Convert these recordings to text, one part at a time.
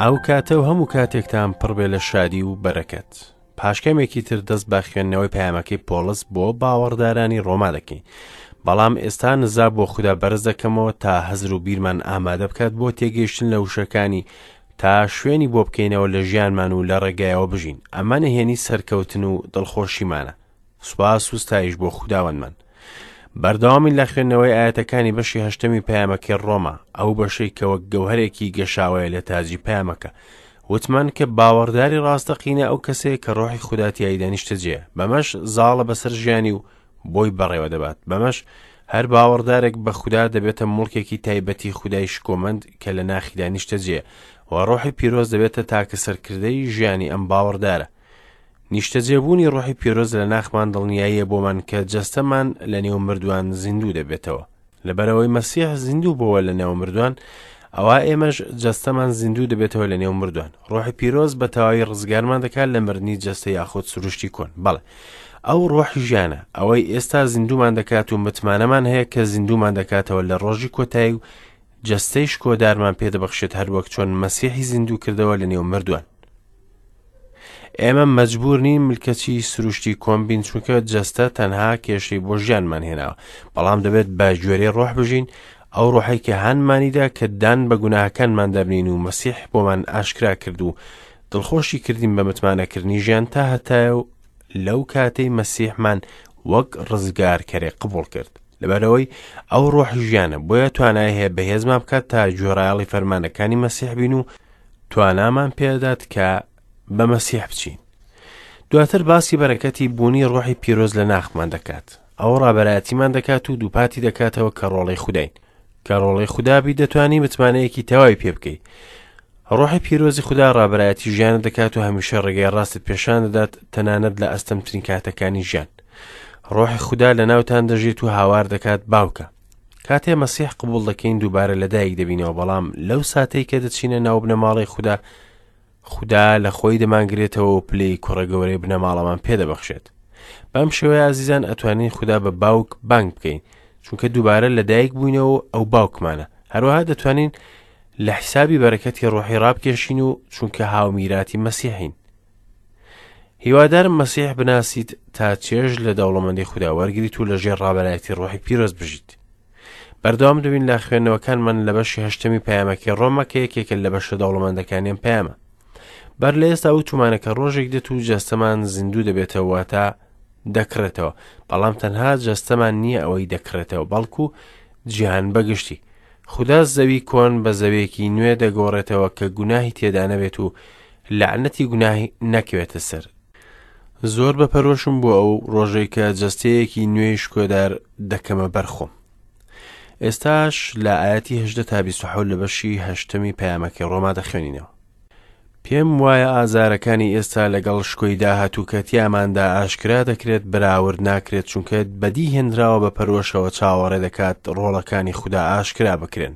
ئەو کاتە و هەموو کاتێکتان پڕ بێ لە شادی و بەرەکەت. پاش کەمێکی تر دەست بە خوێندنەوەی پەیامەکەی پۆڵس بۆ باوەڕدارانی ڕۆما دەکەین. بەڵام ئێستا نزا بۆ خوددا بەرز دەکەمەوە تا هزر و بیرمان ئامادە بکات بۆ تێگەیشتن لە وشەکانی تا شوێنی بۆ بکەینەوە لە ژیانمان و لە ڕێگایەوە بژین. ئەمە نهێنی سەرکەوتن و دڵخۆشیمانە. سوپاس و ستایش بۆ خوداوەندمان. بەردەوامین لە خوێندنەوەی ئاەتەکانی بەشی هەشتەمی پەیامەکەی ڕۆما ئەو بەشەی کە وەک گەوهرێکی گەشاوەیە لە تاجی پەیامەکە وتمان کە باوەڕداری ڕاستەقینە ئەو کەسەیە کە ڕۆحی خوداتیایی دانیشتەجێ بەمەش زاڵە بەسەر ژیانی و بۆی بەڕێوە دەبات بەمەش هەر باوەڕدارێک بە خوددا دەبێتە مڵکێکی تایبەتی خودای شکۆمەند کە لە ناخیدا نیشتەجێ و ڕۆحی پیرۆز دەبێتە تاکە سەرکردەی ژیانی ئەم باوەڕدارە نیشتەجێبوونی ڕۆحی پیرۆز لە ناخمان دڵنیاییە بۆمان کە جەستەمان لە نێو مردوان زیندوو دەبێتەوە لەبەرەوەی مەسیح زیندوو بۆوە لە نێو مردوان ئەوا ئێمەش جەستەمان زیندوو دەبێتەوە لە نێو مردوان ڕۆحی پیرۆز بە تەواوی ڕزگارمان دەکات لە مردنی جەستە یاخود سروشتی کۆن بەڵێ ئەو ڕۆحی ژیانە ئەوەی ئێستا زیندومان دەکات و متمانەمان هەیە کە زیندومان دەکاتەوە لە ڕۆژی کۆتایی و جەستەی شکۆدارمان پێدەبخشێت هەروەک چۆن مەسیحی زیندوو کردەوە لە نێو مردوان ئێمە مەجبوور نین ملکەچی سروشتی کۆن بین چونکە جەستە تەنها کێشەی بۆ ژیانمان هێناوە بەڵام دەبێت بە گوێرەی ڕۆح بژین ئەو ڕۆحی کە هانمانیدا کە دان بە گوناهەکانمان دەبنین و مەسیح بۆمان ئاشکرا کرد و دڵخۆشی کردین بە متمانەکردنی ژیان تا هەتایە و لەو کاتەی مەسیحمان وەک ڕزگارکەرێ قبول کرد لەبەرەوەی ئەو ڕۆح ژیانە بۆیە توانای هەیە بەهێزمان بکات تا گوێڕایەڵی فەرمانەکانی مەسیح بین و توانامان پێدات کە بە مەسیح بچین دواتر باسی بەرەکەتی بوونی ڕۆحی پیرۆز لە ناخمان دەکات ئەو ڕابەراتیمان دەکات و دووپاتی دەکاتەوە کە ڕۆڵی خودین کە ڕۆڵی خودابی دەتوانی متمانەیەکی تەواوی پێ بکەیت ڕۆحی پیرۆزی خوددا ڕابەتی ژیان دەکات و هەمیشە ڕێگەی ڕاستت پێشان دەدات تەنانەت لە ئەستەمترین کاتەکانی ژیان ڕۆحی خوددا لە ناوتان دەژێت و هاوار دەکات باوکە کاتێ مەسیح قبول دەکەین دووبارە لەدایک دەبینەوە بەڵام لەو ساتەی کە دەچینە ناو بنەماڵی خوددا خوددا لە خۆی دەمانگرێتەوە و پلەی کوڕە گەورەی بنەماڵەمان پێدەبەخشێت بەم شێوەیە ئازیزان ئەتوانین خوددا بە باوک بانگ بکەین چونکە دووبارە لەدایک بووینەوە ئەو باوکمانە هەروەها دەتوانین لە حیسابی بەرەکەتی ڕۆحی ڕابکێشین و چونکە هاومیراتی مەسیحین هیوادارم مەسیح بناسیت تا چێژ لە دەوڵەمەندی خودا وەرگیت و لە ژێر ڕابەرایەتی ڕۆحی پیرۆز بژیت بەردەوام دەبین لە خوێندنەوەکانمان لە بەشی هەشتەمی پەیامەکەی ڕۆمە کە یەکێکە لە بەشە دەوڵەمەندەکانیان پەیامە بەر لە ئێستا و تومانەکە ڕۆژێک دێت و جەستەمان زیندوو دەبێتەوە تا دەکرێتەوە بەڵام تەنها جەستەمان نییە ئەوەی دەکرێتەوە بەڵکو جیهان بەگشتی خدا زەوی کۆن بە زەوێکی نوێ دەگۆڕێتەوە کە گوناهی تێدانەبێت و لەعنەتی گوناهی نەکەوێتە سەر. زۆر بە پەرۆشم بۆ ئەو ڕۆژەی کە جەستەیەکی نوێی شکۆدار دەکەمە بەر خۆم. ئێستاش لە ئاەتی هەشدە تا بیسحول لە بەشی هەشتەمی پەیامەکەی ڕۆما دەخوێنینەوە. پێم وایە ئازارەکانی ئێستا لەگەڵ شکۆی داهاتوو کە تیاماندا ئاشکرا دەکرێت بەراورد ناکرێت چونکە بەدی هێنراوە بە پەرۆشەوە چاوەڕێ دەکات ڕۆڵەکانی خودا ئاشکرا بکرێن.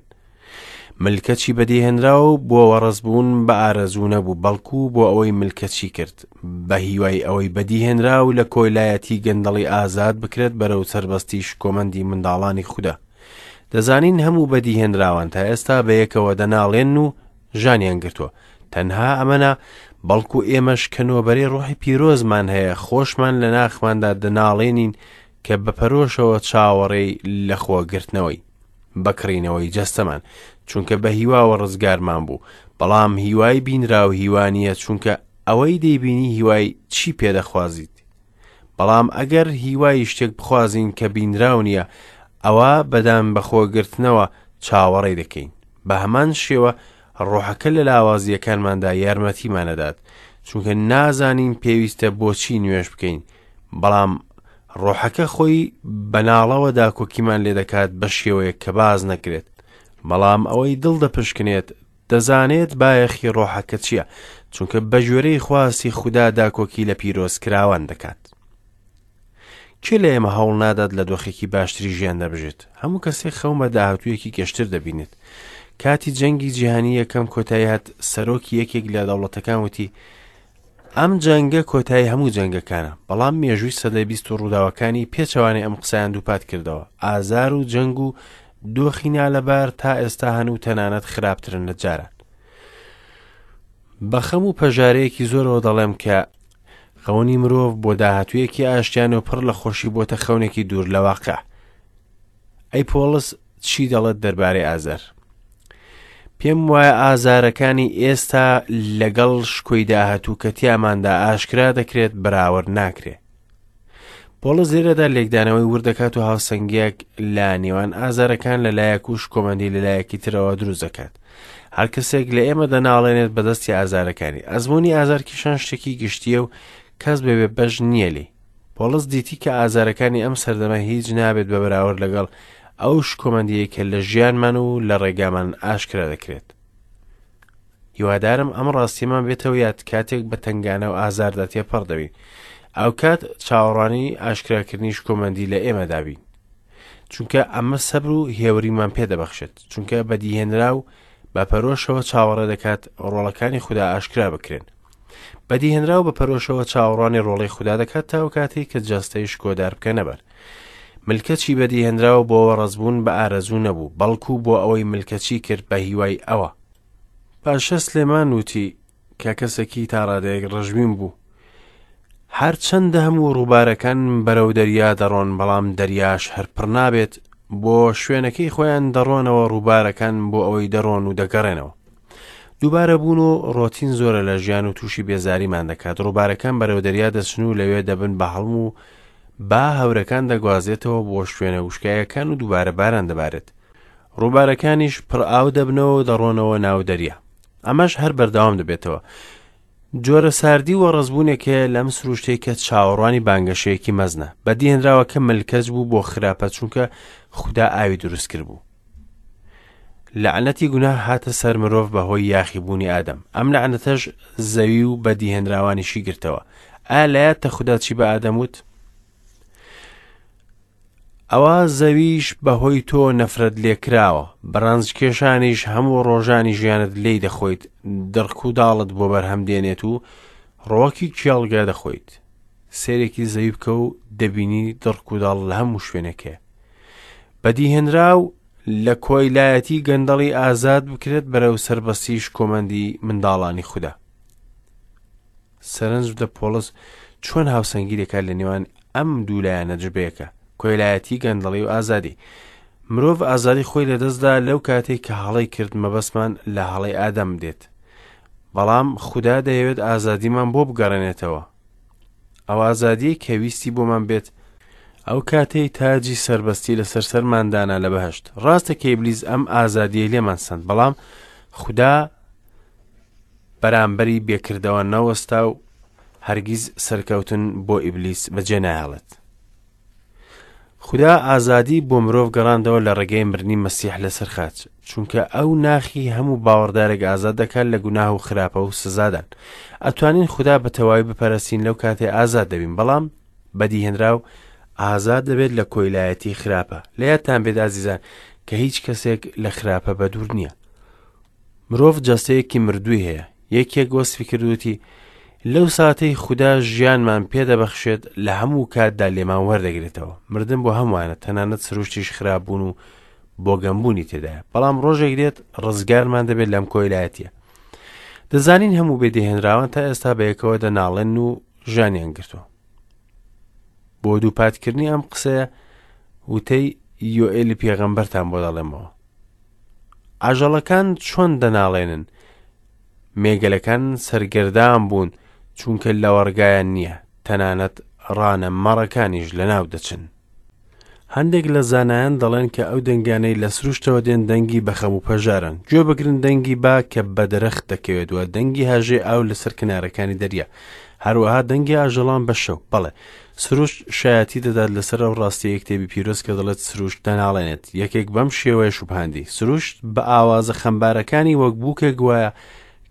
ملکەچی بەدیهێنراو بۆ وەڕەزبوون بە ئارەزوو نەبوو بەڵکوو بۆ ئەوەی ملکەچی کرد بە هیوای ئەوەی بەدیهێنراو لە کۆیلایەتی گەندەڵی ئازاد بکرێت بەرەو سەربەستی شکۆمەندی منداڵانی خودە دەزانین هەموو بەدیهێنراوان تا ئێستا بەیەکەوە دەناڵێن و ژانیان گرتووە تەنها ئەمەنا بەڵکو ئێمەش کە نۆبەرەی ڕۆحی پیرۆزمان هەیە خۆشمان لە ناخماندا دەناڵێنین کە بە پەرۆشەوە چاوەڕێی لەخۆگرتنەوەی بە کڕینەوەی جەستەمان، چونکە بە هیواوە ڕزگارمان بوو، بەڵام هیوای بینراو هیوا نییە چونکە ئەوەی دەیبینی هیوای چی پێدەخوازیت؟ بەڵام ئەگەر هیوای شتێک بخوازین کە بینراو نییە ئەوا بەدان بەخۆگرتنەوە چاوەڕێی دەکەین، بە هەمان شێوە ڕۆحەکە لە لاوازییەکانماندا یارمەتیمانەدات، چونکە نازانین پێویستە بۆچی نوێژ بکەین، بەڵام ڕۆحەکە خۆی بەناڵەوە داکۆکیمان لێ دەکات بە شێوەیەک کە باز نەکرێت بەڵام ئەوەی دڵ دەپشکنێت دەزانێت بایەخی ڕۆحەکە چییە چونکە بەگوێرەی خواستی خوددا داکۆکی لە پیرۆز کراوان دەکات کێ لە ئێمە هەوڵ نادات لە دۆخێکی باشتری ژیان دەبژێت هەموو کەسێک خەومە داهاتوویەکی گەشتر دەبینێت کاتی جەنگی جیهانی یەکەم کۆتاییات سەرۆکی یەکێک لە دەوڵەتەکان وتی ئەم جەنگە کۆتایی هەموو جەنگەکانە، بەڵام مێژووی سەدەی بیست و ڕووداوەکانی پێچەوانەی ئەم قسەیان دووپات کردەوە، ئازار و جەنگ و دۆخی نالەبار تا ئێستا هەن و تەنانەت خراپترن لە جاران. بە خەم و پەژارەیەکی زۆرەوە دەڵێم کە خەونی مرۆڤ بۆ داهاتوویەکی ئاشتیانە و پڕ لە خۆشی بۆتە خەونێکی دوور لە واقع. ئەی پۆڵس چی دەڵێت دەربارەی ئازار؟ پێم وایە ئازارەکانی ئێستا لەگەڵ شکۆی داهاتوو کە تیاماندا ئاشکرا دەکرێت بەراورد ناکرێت. پۆڵە زێرەدا لێکدانەوەی وردەکات و هاوسەنگیەک لە نێوان ئازارەکان لە لایەک و شکۆمەندی لە لایەکی ترەوە دروست دەکات هەر کەسێک لە ئێمە دەناڵێنێت بەدەستی ئازارەکانی ئەزمموی ئازار کیشان شتێکی گشتیە و کەس بەوێ بەش نییە لی پۆڵس دیتی کە ئازارەکانی ئەم سەردەمە هیچ نابێت بە بەراورد لەگەڵ ئەو شکۆمەندیەی کە لە ژیانمان و لە ڕێگامان ئاشکرا دەکرێت. هیوادارم ئەم ڕاستیمان بێتەوە یاد کاتێک بە تەنگانە و ئازاردا تێپەڕ دەبین. ئەو کات چاوەڕانی ئاشکراکردنی شکۆمەندی لە ئێمە دابین. چونکە ئەمە سەبر و هێوریمان پێ دەبەخشێت چونکە بەدیهێنرا و بە پەرۆشەوە چاوەڕێ دەکات ڕۆڵەکانی خوددا ئاشکرا بکرێن بەدیهێنراو بە پەرۆشەوە چاوەڕوانی ڕۆڵەی خودا دەکات تا و کاتێک کە جەستەی شکۆدار بکە نەبەر ملکەچی بەدیهێنراوە بۆ وەڕەزبوون بە ئارەزوو نەبوو بەڵکو بۆ ئەوەی ملکەچی کرد بە هیوای ئەوە پاشە سلێمان وتی کە کەسێکی تاڕادەیەک ڕژویم بوو هەرچەندە هەموو ڕووبارەکان بەرەو دەریا دەڕۆن بەڵام دەریاش هەرپڕ نابێت بۆ شوێنەکەی خۆیان دەڕۆنەوە ڕووبارەکان بۆ ئەوەی دەڕۆن و دەگەڕێنەوە دووبارە بوون و ڕۆتین زۆرە لە ژیان و تووشی بێزاریمان دەکات ڕووبارەکان بەرەو دەریا دەچن و لەوێ دەبن بە هەڵم و با هەورەکان دەگوازێتەوە بۆ شوێنە وشکایەکان و دووبارە باران دەبارێت ڕووبارەکانیش پڕ ئاو دەبنەوە و دەڕۆنەوە ناو دەریا ئەمەش هەر بەردەوام دەبێتەوە جۆرە ساردی و وەڕەزبوونێک هەیە لەم سروشتەی کە چاوەڕوانی بانگەشەیەکی مەزنە بەدیهێنراوە کە ملکەچ بوو بۆ خراپە چونکە خوددا ئاوی دروست کرد بوو لەعنەتی گونا هاتە سەر مرۆڤ بەهۆی یاخیبوونی ئادەم ئەم لەعنەتەش زەوی و بەدیهێنراوانیشی گرتەوە ئا لە یادتە خوددا چی بە ئادەم وت ئەوا زەویش بەهۆی تۆ نەفرەت لێکراوە بەڕانج کێشانیش هەموو ڕۆژانی ژیانت لی دەخۆیت دڕک و داڵت بۆ بەرهەم دێنێت و ڕۆکی کێڵگە دەخۆیت سێرێکی زەوی بکە و دەبینی دڕک و داڵ لە هەموو شوێنەکەێ بەدیهێنرا و لە کۆیلایەتی گەندەڵی ئازاد بکرێت بەرەو سربەستیش کۆمەندی منداڵانی خوددا سەرنج بدە پۆڵس چۆن هاوسەنگی دەکات لە نێوان ئەم دوو لایەنە جبەیەکە کۆیلایەتی گەندەڵی و ئازادی مرۆڤ ئازادی خۆی لەدەستدا لەو کاتێک کە هەڵی کرد مەبەسمان لە هەڵی ئادەم دێت بەڵام خوددا دەیەوێت ئازادیمان بۆ بگەڕێنێتەوە ئەو ئازادیە کە ویستی بۆمان بێت ئەو کاتەی تاجی سربەستی لەسەر سەرماندانا لە بەهشت ڕاستە کەیبلیز ئەم ئازادیە لێمان سند بەڵام خوددا بەرامبەری بێ کردەوە نەوەستا و هەرگیز سەرکەوتن بۆ ئیبلیس بەجێ نایەڵێت خدا ئازادی بۆ مرۆڤ گەڕاندەوە لە ڕێگەی مرنی مەسیح لەسەر خاچ چونکە ئەو ناخی هەموو باوەڕدارێک ئازاد دەکات لە گوناه و خراپە و سزادان ئەتوانین خدا بە تەواوی بپەرستین لەو کاتێ ئازاد دەبین بەڵام بەدیهێنراو ئازاد دەبێت لە کۆیلایەتی خراپە لە یادتان بێت ئازیزان کە هیچ کەسێک لە خراپە بە دوور نییە مرۆڤ جەستەیەکی مردووی هەیە، یەکێک وەسفی کردووتی، لەو ساتەی خودا ژیانمان پێ دەبەخشێت لە هەموو کاتدا لێمان وەردەگرێتەوە، مردن بۆ هەمووانە تەنانەت سروشتیش خراپبوون و بۆگەنبوونی تێدایە، بەڵام ڕۆژێک دێت ڕزگارمان دەبێت لەم کۆیلایەتییە. دەزانین هەموو بێدێهێنراوان تا ئێستا بەیەکەوە دەناڵێن و ژانیان گرتووە. بۆ دووپاتکردنی ئەم قسەیە وتەی یۆئێلی پێغەمبەرتان بۆ دەڵێمەوە. ئاژەڵەکان چۆن دەناڵێنن؟ مێگەلەکان سەرگەردان بوون چونکە لەوەڕگایان نییە تەنانەت ڕانە مەڕەکانیش لەناو دەچن هەندێک لە زانایان دەڵێن کە ئەو دەنگانەی لە سروشتەوە دێن دەنگی بەخەم و پەژارن گوێ بگرن دەنگی با کە بە دەرەخت دەکەوێت وە دەنگی هاژێ ئاو لەسەر کنارەکانی دەریا هەروەها دەنگی ئاژەڵان بەشەو بەڵێ سروشت شایەتی دەدات لەسەر ئەو ڕاستیەی کتێبی پیرۆز کە دەڵێت سروشت دەناڵێنێت یەکێک بەم شێوەیە شوبهاندی سروشت بە ئاوازە خەمبارەکانی وەک بووکێک گوایە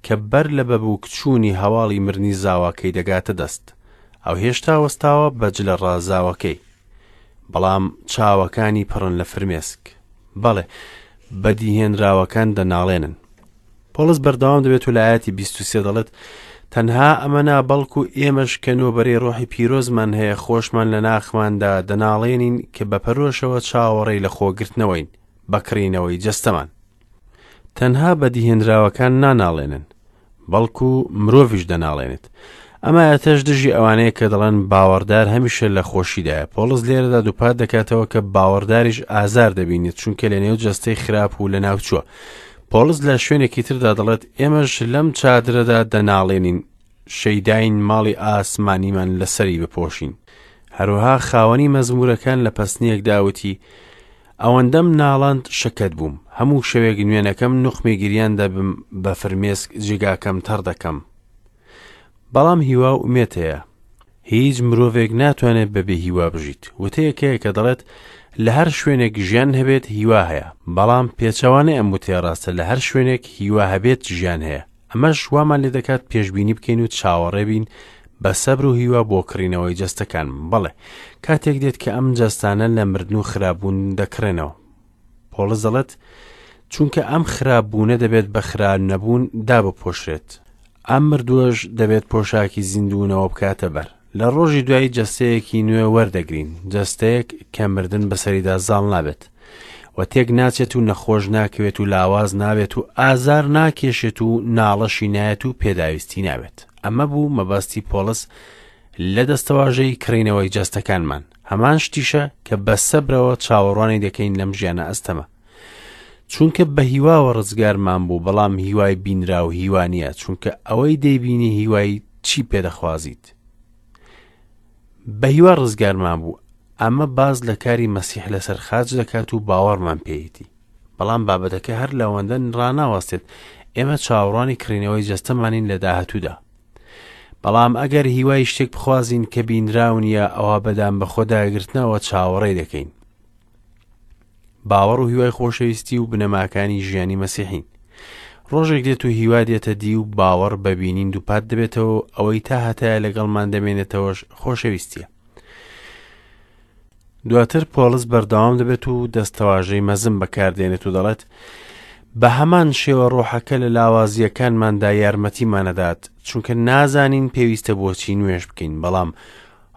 کە بەر لە بەبوو کچوونی هەواڵی مرنی زاواکەی دەگاتە دەست ئەو هێشتا وەستاوە بە جلە ڕازاوەکەی بەڵام چاوەکانی پڕن لە فرمێسک بەڵێ بەدیهێنراوەکان دەناڵێنن پۆڵس بەردەوام دەبێت و لایەتی بیست و سێ دەڵێت تەنها ئەمە نا بەڵکو ئێمەش کە نۆبەرەی ڕۆحی پیرۆزمان هەیە خۆشمان لە ناخماندا دەناڵێنین کە بە پەرۆشەوە چاوەڕێی لە خۆگرتنەوەین بەکڕینەوەی جەستەمان تەنها بەدیهێنراوەکان ناناڵێنن بەڵکو مرۆڤش دەناڵێنێت ئەمە ئەتەش دژی ئەوانەیە کە دەڵێن باوەڕدار هەمیشە لە خۆشیدایە پۆڵس لێرەدا دووپات دەکاتەوە کە باوەڕداریش ئازار دەبینێت چونکە لە نێو جەستەی خراپ و لە ناوچووە پۆڵس لە شوێنێکی تردا دەڵێت ئێمەش لەم چادرەدا دەناڵێنین شەیداین ماڵی ئاسمانیمان لەسەری بپۆشین هەروەها خاوەنی مەزمورەکان لە پەسنیەک داوتی ئەوەندەم ناڵاند شەکەت بووم هەموو شەوێک نوێنەکەم نوخمی گریان دەبم بە فرمێسک جێگاکەم تەڕ دەکەم بەڵام هیوا و ئومێد هەیە. هیچ مرۆڤێک ناتوانێت بەبێ هیوا بژیت. وتەیەک هەیە کە دەڵێت لە هەر شوێنێک ژیان هەبێت هیوا هەیە، بەڵام پێچەوانەی ئەم وتەیە ڕاستە لە هەر شوێنێک هیوا هەبێت ژیان هەیە. ئەمەش وامان لێ دەکات پێشبینی بکەین و چاوەڕێ بین بە سەبر و هیوا بۆ کڕینەوەی جەستەکان. بەڵێ، کاتێک دێت کە ئەم جەستانە لە مردن و خراپبوون دەکڕێنەوە. پۆڵس دەڵێت، چونکە ئەم خراپ بوونە دەبێت بە خرا نەبوون دابپۆشرێت، ئەم مردووەش دەبێت پۆشاکی زیندوونەوە بکاتە بەر. لە ڕۆژی دوایی جەستەیەکی نوێ وەردەگرین، جەستەیەک کە مردن بەسەریدا زاڵ نابێت و تێک ناچێت و نەخۆش ناکەوێت و لاواز نابێت و ئازار ناکێشێت و ناڵەشی نایەت و پێداویستی نابێت. ئەمە بوو مەبەستی پۆڵس لە دەستەواژەی کڕینەوەی جەستەکانمان. هەمان شتیشە کە بە سەبرەوە چاوەڕوانی دەکەین لەم ژیانە ئەستەمە چونکە بە هیواوە ڕزگارمان بوو بەڵام هیوای بینرا و هیوانە چونکە ئەوەی دەیبینی هیوای چی پێدەخوازیت بە هیوا ڕزگارمان بوو ئەمە باز لە کاری مەسیح لەسەر خاج دەکات و باوەڕمان پێیتی بەڵام بابەتەکە هەر لەوەندە ڕناوەستێت ئێمە چاوەڕوانی کڕینەوەی جەستەمانین لە داهاتوودا بەڵام ئەگەر هیوای شتێک بخوازین کە بینراو نییە ئەوە بەدان بەخۆداگرتنەوە چاوەڕێ دەکەین باوەڕ و هیوای خۆشەویستی و بنەماکانی ژیانی مەسیحین ڕۆژێک دێت و هیوا دێتە دی و باوەڕ بەبینین دووپات دەبێتەوە ئەوەی تا هەتایە لەگەڵمان دەمێنێتەوەش خۆشەویستیە دواتر پۆڵس بەردەوام دەبێت و دەستەواژەی مەزم بەکاردێنێت و دەڵێت بە هەمان شێوە ڕۆحەکە لە لاوازیەکانماندا یارمەتیمانەدات چونکە نازانین پێویستە بۆچی نوێش بکەین بەڵام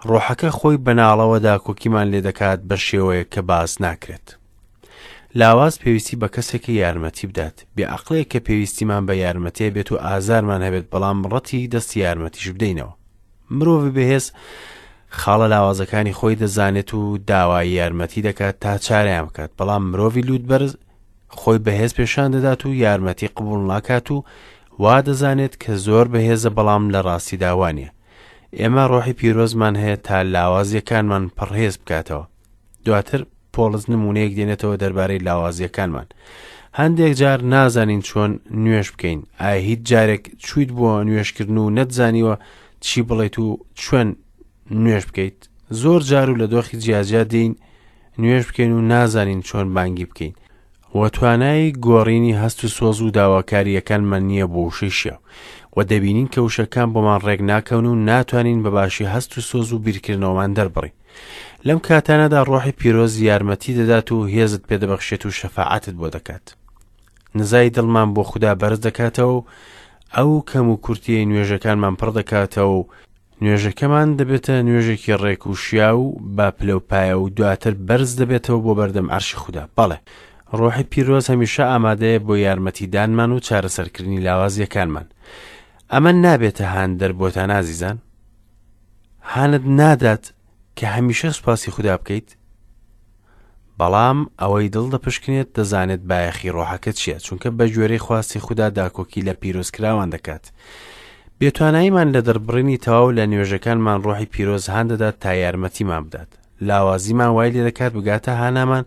ڕۆحەکە خۆی بەناڵەوە داکۆکیمان لێ دەکات بە شێوەیە کە باز ناکرێت لاواز پێویستی بە کەسێکی یارمەتی بدات بێعقلەیە کە پێویستیمان بە یارمەتێ بێت و ئازارمان هەبێت بەڵام ڕەتی دەستی یارمەتیش بدەینەوە مرۆڤی بەهێز خاڵە لاوازەکانی خۆی دەزانێت و داوای یارمەتی دەکات تا چاریان بکات بەڵام مرۆڤی لووت بەرز خۆی بەهێز پێشان دەدات و یارمەتی قبول ناکات و وا دەزانێت کە زۆر بەهێزە بەڵام لە ڕاستی داوانە ئێمە ڕۆحی پیرۆزمان هەیە تا لاوازیەکانمان پڕهێز بکاتەوە دواتر پۆڵس نمونەیەک دێنێتەوە دەربارەی لاوازیەکانمان هەندێک جار نازانین چۆن نوێش بکەین ئایا هیچ جارێک چیت بۆ نوێشکردن و نەتزانیوە چی بڵێیت و چۆن نوێش بکەیت زۆر جار و لە دۆخی جیاجیا دێین نوێش بکەین و نازانین چۆن بانگی بکەین و توانای گۆڕینی هەست و سۆز و داواکاریەکانمان نییە بۆ وشەشە و دەبینین کە وشەکان بۆمان ڕێک ناکەون و ناتوانین بە باشی هەست و سۆز و بیرکردنەوەمان دەربڕین لەم کاتانەدا ڕۆحی پیرۆز یارمەتی دەدات و هێزت پێدەبەخشێت و شەفاعەتت بۆ دەکات نزای دڵمان بۆ خوددا بەرز دەکاتەوە و ئەو کەم و کورتیەی نوێژەکانمان پڕ دەکاتەوە و نوێژەکەمان دەبێتە نوێژێکی ڕێک و شیا و با پلە و پایە و دواتر بەرز دەبێتەوە بۆ بەردەم عرشی خوددا بەڵێ ڕۆحی پیرۆز هەمیشە ئامادەیە بۆ یارمەتیدانمان و چارەسەرکردنی لاوازیەکانمان ئەمە نابێتە هاندەر بۆتان نازیزان هانت نادات کە هەمیشە سوپاسی خودا بکەیت بەڵام ئەوەی دڵ دەپشکنێت دەزانێت بایەخی ڕۆحەکە چییە چونکە بە گوێرەی خواستی خودا داکۆکی لە پیرۆزکراوان دەکات بێتواناییمان لە دەربڕینی تەواو لە نوێژەکانمان ڕۆحی پیرۆز هان دەدات تا یارمەتیمان بدات لاوازیمان وای لێ دەکات بگاتە هانامان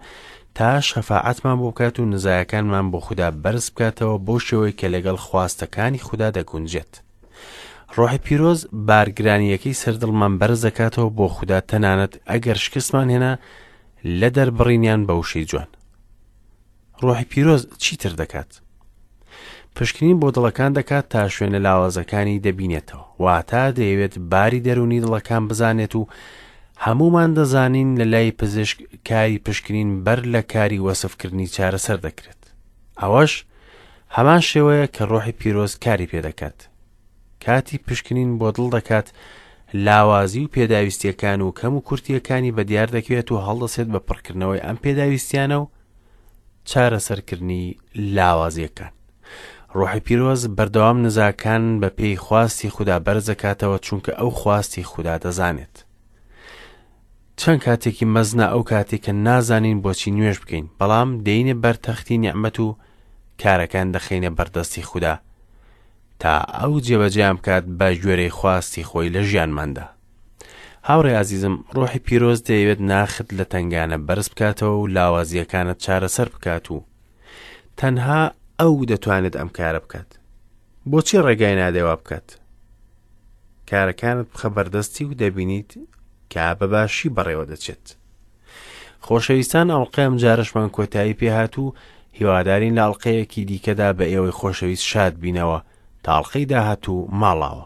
تا شەفاعەتمان بۆ بکات و نزایەکانمان بۆ خوددا بەرز بکاتەوە بۆ شێوەی کە لەگەڵ خواستەکانی خوددا دەگونجێت ڕۆحی پیرۆز بارگرانییەکەی سەر دڵمان بەرز دەکاتەوە بۆ خودا تەنانەت ئەگەر شکستمان هێنا لە دەربڕینیان بە وشەی جوان ڕۆحی پیرۆز چیتر دەکات پشکنین بۆ دڵەکان دەکات تا شوێنە لاوازەکانی دەبینێتەوە واتا دەیەوێت باری دەرونی دڵەکان بزانێت و هەمومان دەزانین لە لای پزیشک کاری پشکنین بەر لە کاری وەسفکردنی چارەسەر دەکرێت دەکات. ئەوەش هەمان شێوەیە کە ڕۆحی پیرۆز کاری پێدەکات. کاتی پشکنین بۆ دڵ دەکات لاوازی و پێداویستیەکان و کەم و کورتیەکانی بە دیار دەکەوێت و هەڵدەسێت بە پڕکردنەوەی ئەم پێداویستیانە و چارەسەرکردنی لاوازیەکان. ڕۆحی پیرۆز بەردەوام نزاکان بە پێی خواستی خوددا بەرزەکاتەوە چونکە ئەو خواستی خوددا دەزانێت. چەند کاتێکی مەزنە ئەو کاتێک کە نازانین بۆچی نوێژ بکەین بەڵام دێینە بەر تەختی نیعمەت و کارەکان دەخەینە بەردەستی خودا تا ئەو جێبەجیان بکات بە گوێرەی خواستی خۆی لە ژیانماندا هاوڕێ ئازیزم ڕۆحی پیرۆز دەیەوێت ناخت لە تنگانە بەرز بکاتەوە و لاوازیەکانت چارەسەر بکات و تەنها ئەو دەتوانێت ئەم کارە بکات بۆچی ڕێگای نادەوا بکات کارەکانت بخە بەردەستی و دەبینیت کە بە باشی بەڕێوە دەچێت خۆشەویستان ئەڵلقەم جارشمان کۆتایی پێهات و هیوادارین لە ئەڵلقەیەکی دیکەدا بە ئێوەی خۆشەویست شاد بینەوە تاڵقەی داهات و ماڵاوە